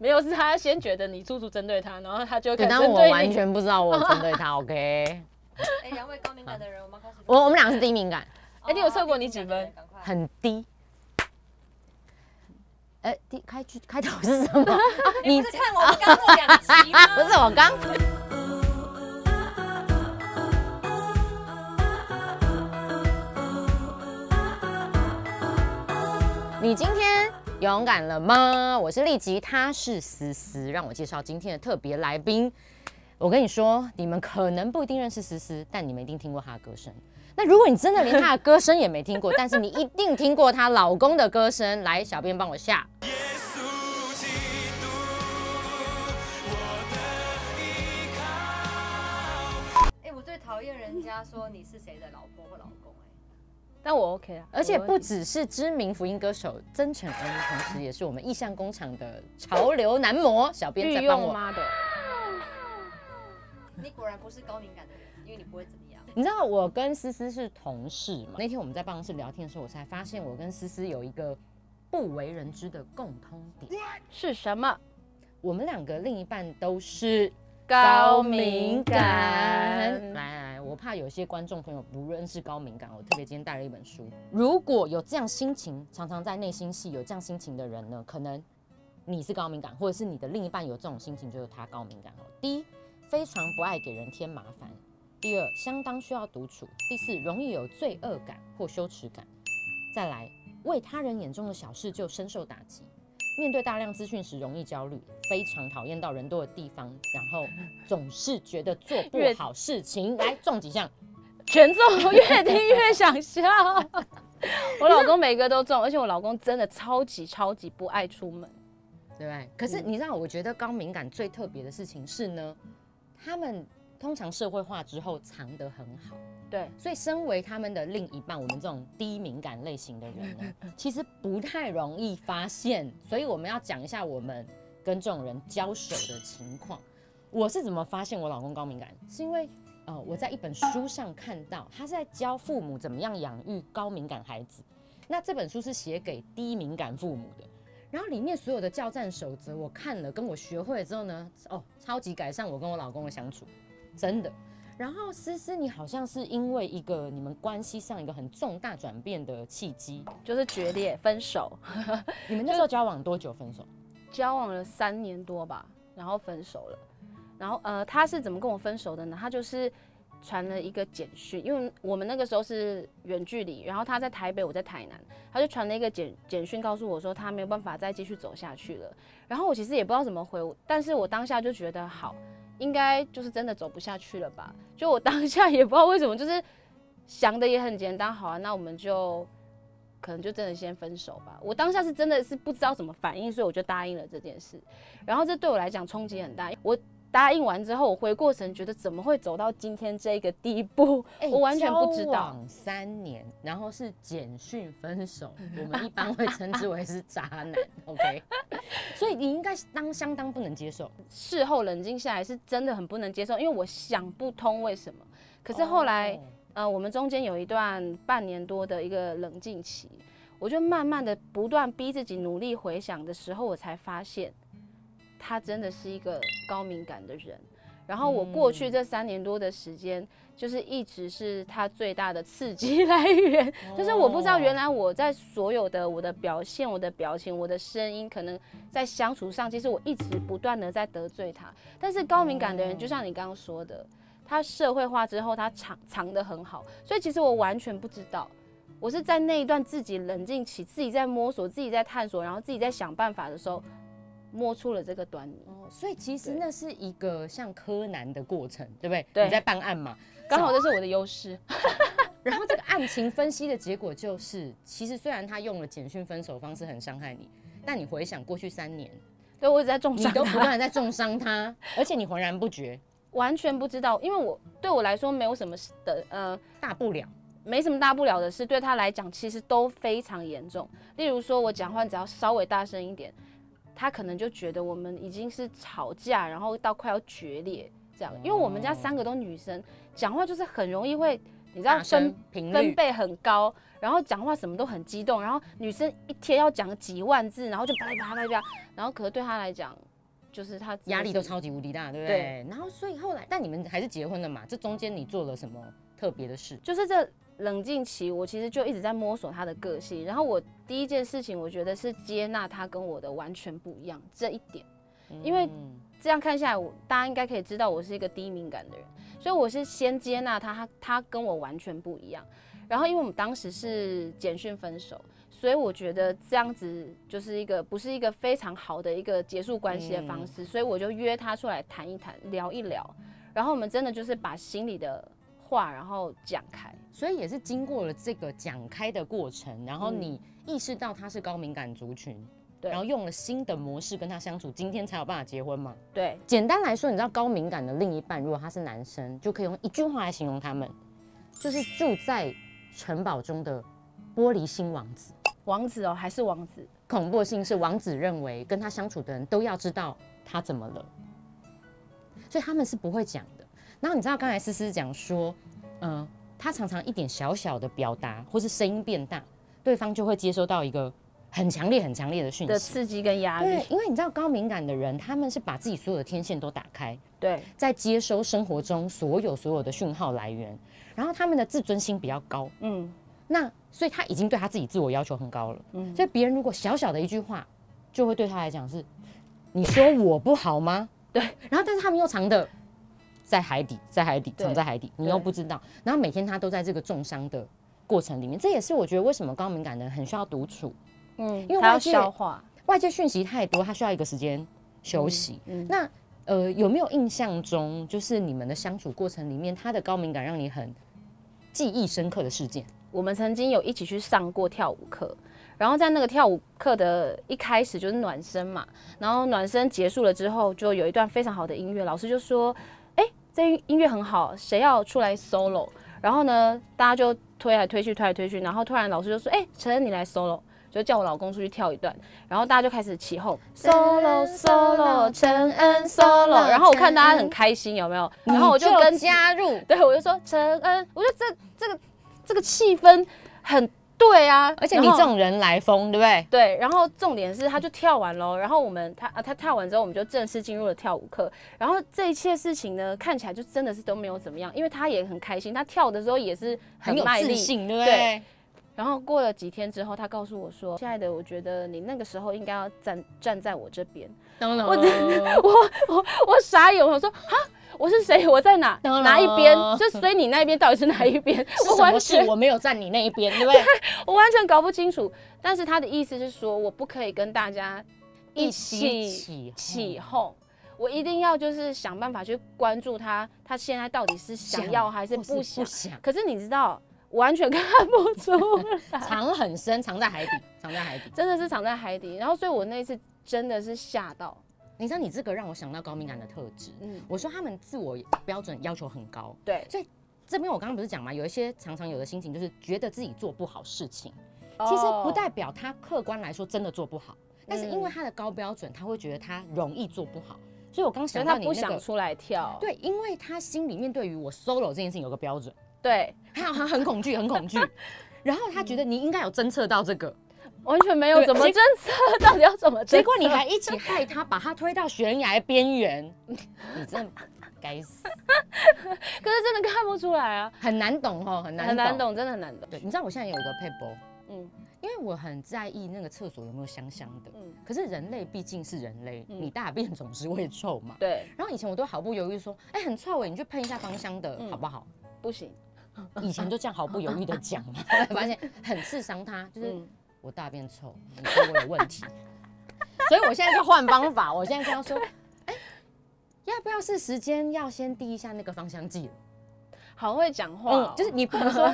没有，是他先觉得你处处针对他，然后他就可能但我针对你。完全不知道我针对他。OK，哎，两位高敏感的人，我们开始。我我们两个是低敏感，哎你有测过你几分？很低。哎，第开局开头是什么？你不是看我们刚过两集吗？不是我刚。你今天勇敢了吗？我是丽吉，他是思思。让我介绍今天的特别来宾。我跟你说，你们可能不一定认识思思，但你们一定听过她的歌声。那如果你真的连她的歌声也没听过，但是你一定听过她老公的歌声。来，小编帮我下。哎，我最讨厌人家说你是谁的老公，但我 OK 啊，而且不只是知名福音歌手曾诚恩，同时也是我们意象工厂的潮流男模。小编在帮我，妈的，你果然不是高敏感的人，因为你不会怎么样。你知道我跟思思是同事嘛？那天我们在办公室聊天的时候，我才发现我跟思思有一个不为人知的共通点，是什么？我们两个另一半都是高敏感。来来，我怕有些观众朋友不认识高敏感，我特别今天带了一本书。如果有这样心情，常常在内心戏有这样心情的人呢，可能你是高敏感，或者是你的另一半有这种心情，就是他高敏感哦。第一，非常不爱给人添麻烦；第二，相当需要独处；第四，容易有罪恶感或羞耻感；再来，为他人眼中的小事就深受打击。面对大量资讯时容易焦虑，非常讨厌到人多的地方，然后总是觉得做不好事情。来中几项，全中，越听越想笑。我老公每个都中，而且我老公真的超级超级不爱出门。对不对？可是你知道，我觉得高敏感最特别的事情是呢，他们通常社会化之后藏得很好，对，所以身为他们的另一半，我们这种低敏感类型的人呢，其实不太容易发现。所以我们要讲一下我们跟这种人交手的情况。我是怎么发现我老公高敏感？是因为呃我在一本书上看到，他是在教父母怎么样养育高敏感孩子。那这本书是写给低敏感父母的。然后里面所有的教战守则，我看了，跟我学会了之后呢，哦，超级改善我跟我老公的相处，真的。然后思思，你好像是因为一个你们关系上一个很重大转变的契机，就是决裂分手，你们那时候交往多久分手？交往了三年多吧，然后分手了。然后呃，他是怎么跟我分手的呢？他就是传了一个简讯，因为我们那个时候是远距离，然后他在台北，我在台南，他就传了一个简简讯告诉我说他没有办法再继续走下去了。然后我其实也不知道怎么回，但是我当下就觉得好，应该就是真的走不下去了吧？就我当下也不知道为什么，就是想的也很简单，好啊，那我们就可能就真的先分手吧。我当下是真的是不知道怎么反应，所以我就答应了这件事。然后这对我来讲冲击很大，我。答应完之后，我回过神，觉得怎么会走到今天这个地步？哎我完全不知道。三年，然后是简讯分手，我们一般会称之为是渣男。OK，所以你应该当相当不能接受。事后冷静下来，是真的很不能接受，因为我想不通为什么。可是后来，哦呃，我们中间有一段半年多的一个冷静期，我就慢慢的不断逼自己努力回想的时候，我才发现，他真的是一个高敏感的人。然后我过去这三年多的时间，就是一直是他最大的刺激 来源。就是我不知道原来我在所有的我的表现、我的表情、我的声音，可能在相处上，其实我一直不断的在得罪他。但是高敏感的人，就像你刚刚说的，他社会化之后，他藏藏得很好，所以其实我完全不知道。我是在那一段自己冷静期，自己在摸索、自己在探索，然后自己在想办法的时候，摸出了这个端倪。哦，所以其实那是一个像柯南的过程，对不对？对你在办案嘛，刚好这是我的优势。然后这个案情分析的结果就是，其实虽然他用了简讯分手方式很伤害你，但你回想过去三年，对我一直在重你伤你，都不断地在重伤他，而且你浑然不觉，完全不知道，因为我对我来说没有什么的，呃，大不了。没什么大不了的事，对他来讲其实都非常严重。例如说，我讲话只要稍微大声一点，他可能就觉得我们已经是吵架，然后到快要决裂这样。因为我们家三个都女生，讲话就是很容易会你知道声分频，分贝很高，然后讲话什么都很激动，然后女生一天要讲几万字，然后就啪啦啪啦啪啦，然后可是对他来讲，就是她真的是压力都超级无敌大，对不对？然后所以后来，但你们还是结婚了嘛？这中间你做了什么特别的事？就是这冷静期，我其实就一直在摸索他的个性。然后我第一件事情，我觉得是接纳他跟我的完全不一样这一点。因为嗯这样看下来，我大家应该可以知道我是一个低敏感的人，所以我是先接纳他，他他跟我完全不一样。然后因为我们当时是简讯分手，所以我觉得这样子就是一个不是一个非常好的一个结束关系的方式，所以我就约他出来谈一谈，聊一聊。然后我们真的就是把心里的话，然后讲开。所以也是经过了这个讲开的过程，然后嗯你意识到他是高敏感族群，对然后用了新的模式跟他相处，今天才有办法结婚嘛？对，简单来说，你知道高敏感的另一半，如果他是男生，就可以用一句话来形容他们，就是住在城堡中的玻璃心王子。王子哦，还是王子。恐怖性是王子认为跟他相处的人都要知道他怎么了，所以他们是不会讲的。然后你知道刚才思思讲说，嗯、他常常一点小小的表达或是声音变大，对方就会接收到一个很强烈、很强烈的讯息。的刺激跟压力。对，，因为你知道高敏感的人，他们是把自己所有的天线都打开，对。在接收生活中所有所有的讯号来源，然后他们的自尊心比较高，嗯，那所以他已经对他自己自我要求很高了，嗯。所以别人如果小小的一句话，就会对他来讲是，你说我不好吗？对，然后但是他们又藏的在海底，在海底，藏在海底，你又不知道，然后每天他都在这个重伤的过程里面，这也是我觉得为什么高敏感的人很需要独处，嗯，因为外界消化。外界讯息太多，他需要一个时间休息。嗯那呃，有没有印象中，就是你们的相处过程里面，他的高敏感让你很记忆深刻的事件？我们曾经有一起去上过跳舞课，然后在那个跳舞课的一开始就是暖身嘛，然后暖身结束了之后，就有一段非常好的音乐，老师就说：“哎、这音乐很好，谁要出来 solo？” 然后呢，大家就推来推去，推来推去，然后突然老师就说：“哎、陈恩你来 solo。”就叫我老公出去跳一段，然后大家就开始起哄，solo solo，陈恩 solo，然后我看大家很开心，有没有？然后我就跟加入，对，我就说陈恩，我觉得这这个这个气氛很对啊，而且你这种人来疯，对不对？对，然后重点是他就跳完喽，然后我们他啊他跳完之后，我们就正式进入了跳舞课，然后这一切事情呢，看起来就真的是都没有怎么样，因为他也很开心，他跳的时候也是很很有。自信，对不对对？然后过了几天之后，他告诉我说：“亲爱的，我觉得你那个时候应该要站站在我这边。”当然，我我傻眼，我说哈，我是谁？我在哪？哪一边？就所以你那一边到底是哪一边？我完全？我没有站你那一边，对不对？我完全搞不清楚。但是他的意思是说，我不可以跟大家一起起起哄。我一定要就是想办法去关注他，他现在到底是想要还是不？想，可是你知道，完全看不出来，藏很深，藏在海底，藏在海底。真的是藏在海底。然后，所以我那一次真的是吓到，你知道，你这个让我想到高敏感的特质。嗯，我说他们自我标准要求很高，对，所以这边我刚刚不是讲嘛，有一些常常有的心情就是觉得自己做不好事情，哦其实不代表他客观来说真的做不好，但是因为嗯他的高标准，他会觉得他容易做不好，所以我刚想他不想到你那个。出来跳，对，因为他心里面对于我 solo 这件事情有个标准，对，他 他很恐惧，很恐惧，然后他觉得你应该有侦测到这个，完全没有怎么侦测，到底要怎么？结果你还一起害他，把他推到悬崖边缘，你真的该死，可是真的看不出来啊，很难懂哦，很难很难。懂，真的很难懂。对，你知道我现在有一个 paper，，嗯因为我很在意那个厕所有没有香香的。嗯，可是人类毕竟是人类，嗯你大便总是会臭嘛。对，然后以前我都毫不犹豫说，哎、很臭哎，你去喷一下芳香的、嗯好不好？不行。以前就这样毫不犹豫的讲嘛，后来发现很刺伤他，就是嗯，我大便臭，你说我有问题，所以我现在就换方法，我现在跟他说，哎、要不要是时间要先滴一下那个芳香剂了？好会讲话哦，嗯，就是你不能说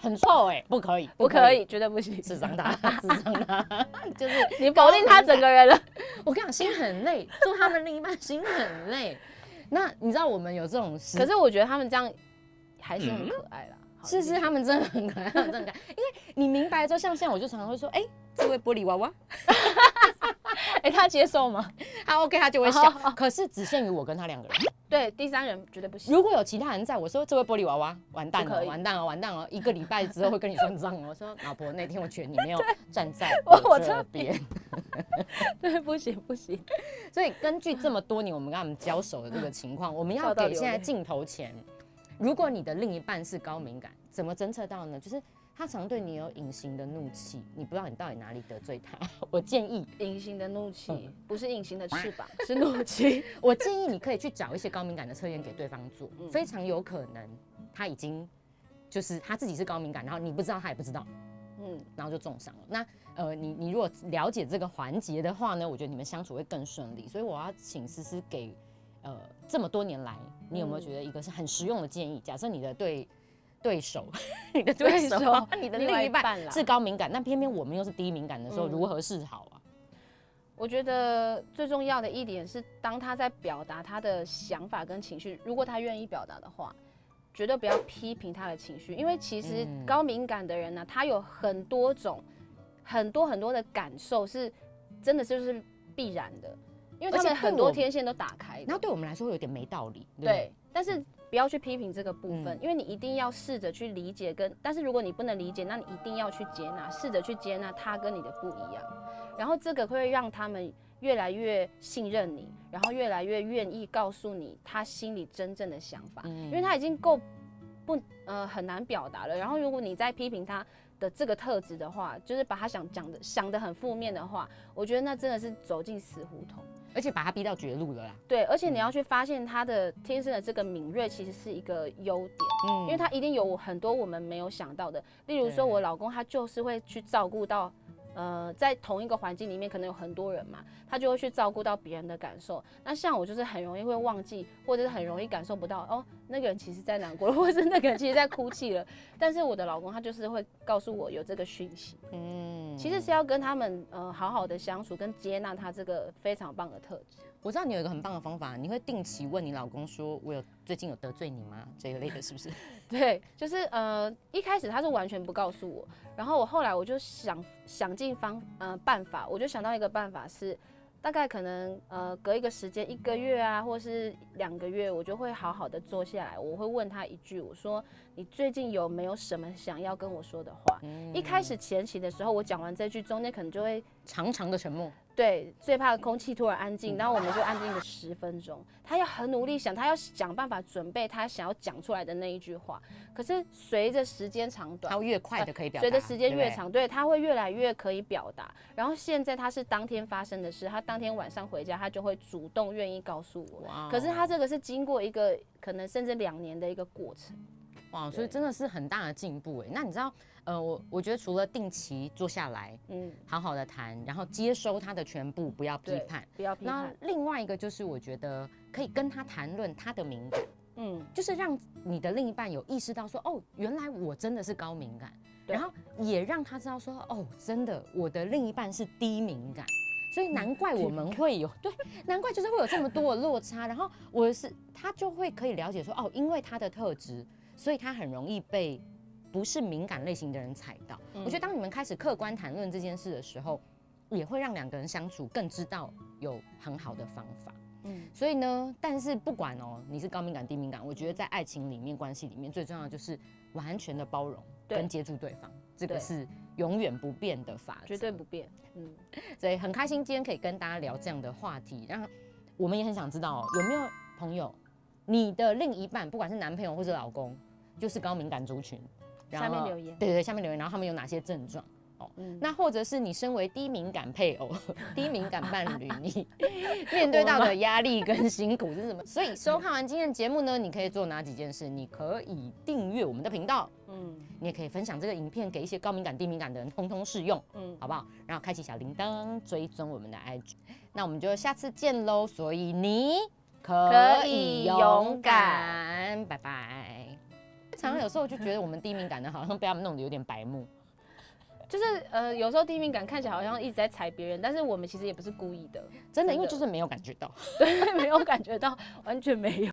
很臭哎、不可以，不可以，绝对不行。刺伤他，刺伤他，就是 你否定他整个人了。我跟你讲，心很累，做他们另一半心很累。那你知道我们有这种事，可是我觉得他们这样还是很可爱啦。好是是，他们真的很可爱，他们真的很可爱。因为你明白之后，像现在我就常常会说，哎、这位玻璃娃娃，哎、他接受吗？他 OK 他就会笑，可是只限于我跟他两个人。对，第三人绝对不行。如果有其他人在，我说这位玻璃娃娃完蛋了，完蛋了，完蛋了，一个礼拜之后会跟你算账哦。我说老婆，那天我觉得你没有站在我我这这边，对，不行不行。所以根据这么多年我们跟他们交手的这个情况，我们要给现在镜头前，如果你的另一半是高敏感，怎么侦测到呢？就是他常对你有隐形的怒气，你不知道你到底哪里得罪他。我建议，隐形的怒气嗯不是隐形的翅膀，是怒气。我建议你可以去找一些高敏感的测验给对方做，嗯非常有可能他已经就是他自己是高敏感，然后你不知道他也不知道，嗯，然后就重伤了。那呃，你你如果了解这个环节的话呢，我觉得你们相处会更顺利。所以我要请思思给呃这么多年来，你有没有嗯觉得一个是很实用的建议？假设你的对对手，你的对手，你的另一半一半啦是高敏感，那偏偏我们又是低敏感的时候，嗯如何是好啊？我觉得最重要的一点是，当他在表达他的想法跟情绪，如果他愿意表达的话，绝对不要批评他的情绪，因为其实嗯高敏感的人呢、他有很多种、很多很多的感受是真的就是必然的，因为他们很多天线都打开的然后对我们来说会有点没道理，对但是不要去批评这个部分，嗯。因为你一定要试着去理解跟，但是如果你不能理解，那你一定要去接纳，试着去接纳他跟你的不一样，然后这个会让他们越来越信任你，然后越来越愿意告诉你他心里真正的想法，嗯。因为他已经够不呃很难表达了，然后如果你再批评他。的这个特质的话，就是把他想讲的想的很负面的话，我觉得那真的是走进死胡同。而且把他逼到绝路了啦。对，而且你要去发现他的天生的这个敏锐，其实是一个优点，嗯因为他一定有很多我们没有想到的。例如说，我老公他就是会去照顾到，呃，在同一个环境里面可能有很多人嘛，他就会去照顾到别人的感受。那像我就是很容易会忘记，或者是很容易感受不到，哦，那个人其实在难过了，或者是那个人其实在哭泣了。但是我的老公他就是会告诉我有这个讯息，嗯其实是要跟他们呃好好的相处，跟接纳他这个非常棒的特质。我知道你有一个很棒的方法，你会定期问你老公说：“我有最近有得罪你吗？”这一类的，是不是？对，就是呃，一开始他是完全不告诉我，然后我后来我就想想尽方呃办法，我就想到一个办法是，大概可能呃隔一个时间一个月啊，或是两个月，我就会好好的坐下来，我会问他一句，我说你最近有没有什么想要跟我说的话？一开始前期的时候，我讲完这句，中间可能就会长长的沉默，对，最怕空气突然安静，然后我们就安静了十分钟。他要很努力想，他要想办法准备他想要讲出来的那一句话。可是随着时间长短他，会越快的可以表达，随着时间越长，对他会越来越可以表达。然后现在他是当天发生的事，他当天晚上回家，他就会主动愿意告诉我。可是他这个是经过一个可能甚至两年的一个过程。哇，所以真的是很大的进步哎。那你知道，呃，我我觉得除了定期坐下来，嗯，好好的谈，然后接收他的全部，不要批判。，不要批判那判。另外一个就是，我觉得可以跟他谈论他的敏感，嗯，就是让你的另一半有意识到说，哦，原来我真的是高敏感，然后也让他知道说，哦，真的我的另一半是低敏感。所以难怪我们会有 对，难怪就是会有这么多的落差。然后我是他就会可以了解说，哦，因为他的特质，所以他很容易被不是敏感类型的人踩到。嗯我觉得当你们开始客观谈论这件事的时候，也会让两个人相处更知道有很好的方法。嗯，所以呢，但是不管哦，你是高敏感、低敏感，我觉得在爱情里面、关系里面，最重要的就是完全的包容跟接住对方，这个是永远不变的法则。绝对不变。嗯，所以很开心今天可以跟大家聊这样的话题，然后我们也很想知道、哦、有没有朋友，你的另一半，不管是男朋友或者老公，就是高敏感族群，然后下面留言对对对，下面留言，然后他们有哪些症状？哦，嗯那或者是你身为低敏感配偶、低敏感伴侣，你 面对到的压力跟辛苦是什么？所以收看完今天的节目呢，你可以做哪几件事？你可以订阅我们的频道，嗯你也可以分享这个影片给一些高敏感、低敏感的人，通通适用。嗯，好不好？然后开启小铃铛，追踪我们的 IG。那我们就下次见喽。所以你可可以勇敢，拜拜。常常有时候就觉得我们低敏感的，好像被他们弄得有点白目。就是呃，有时候低敏感看起来好像一直在踩别人，但是我们其实也不是故意的，真的，真的因为就是没有感觉到。对，没有感觉到，完全没有。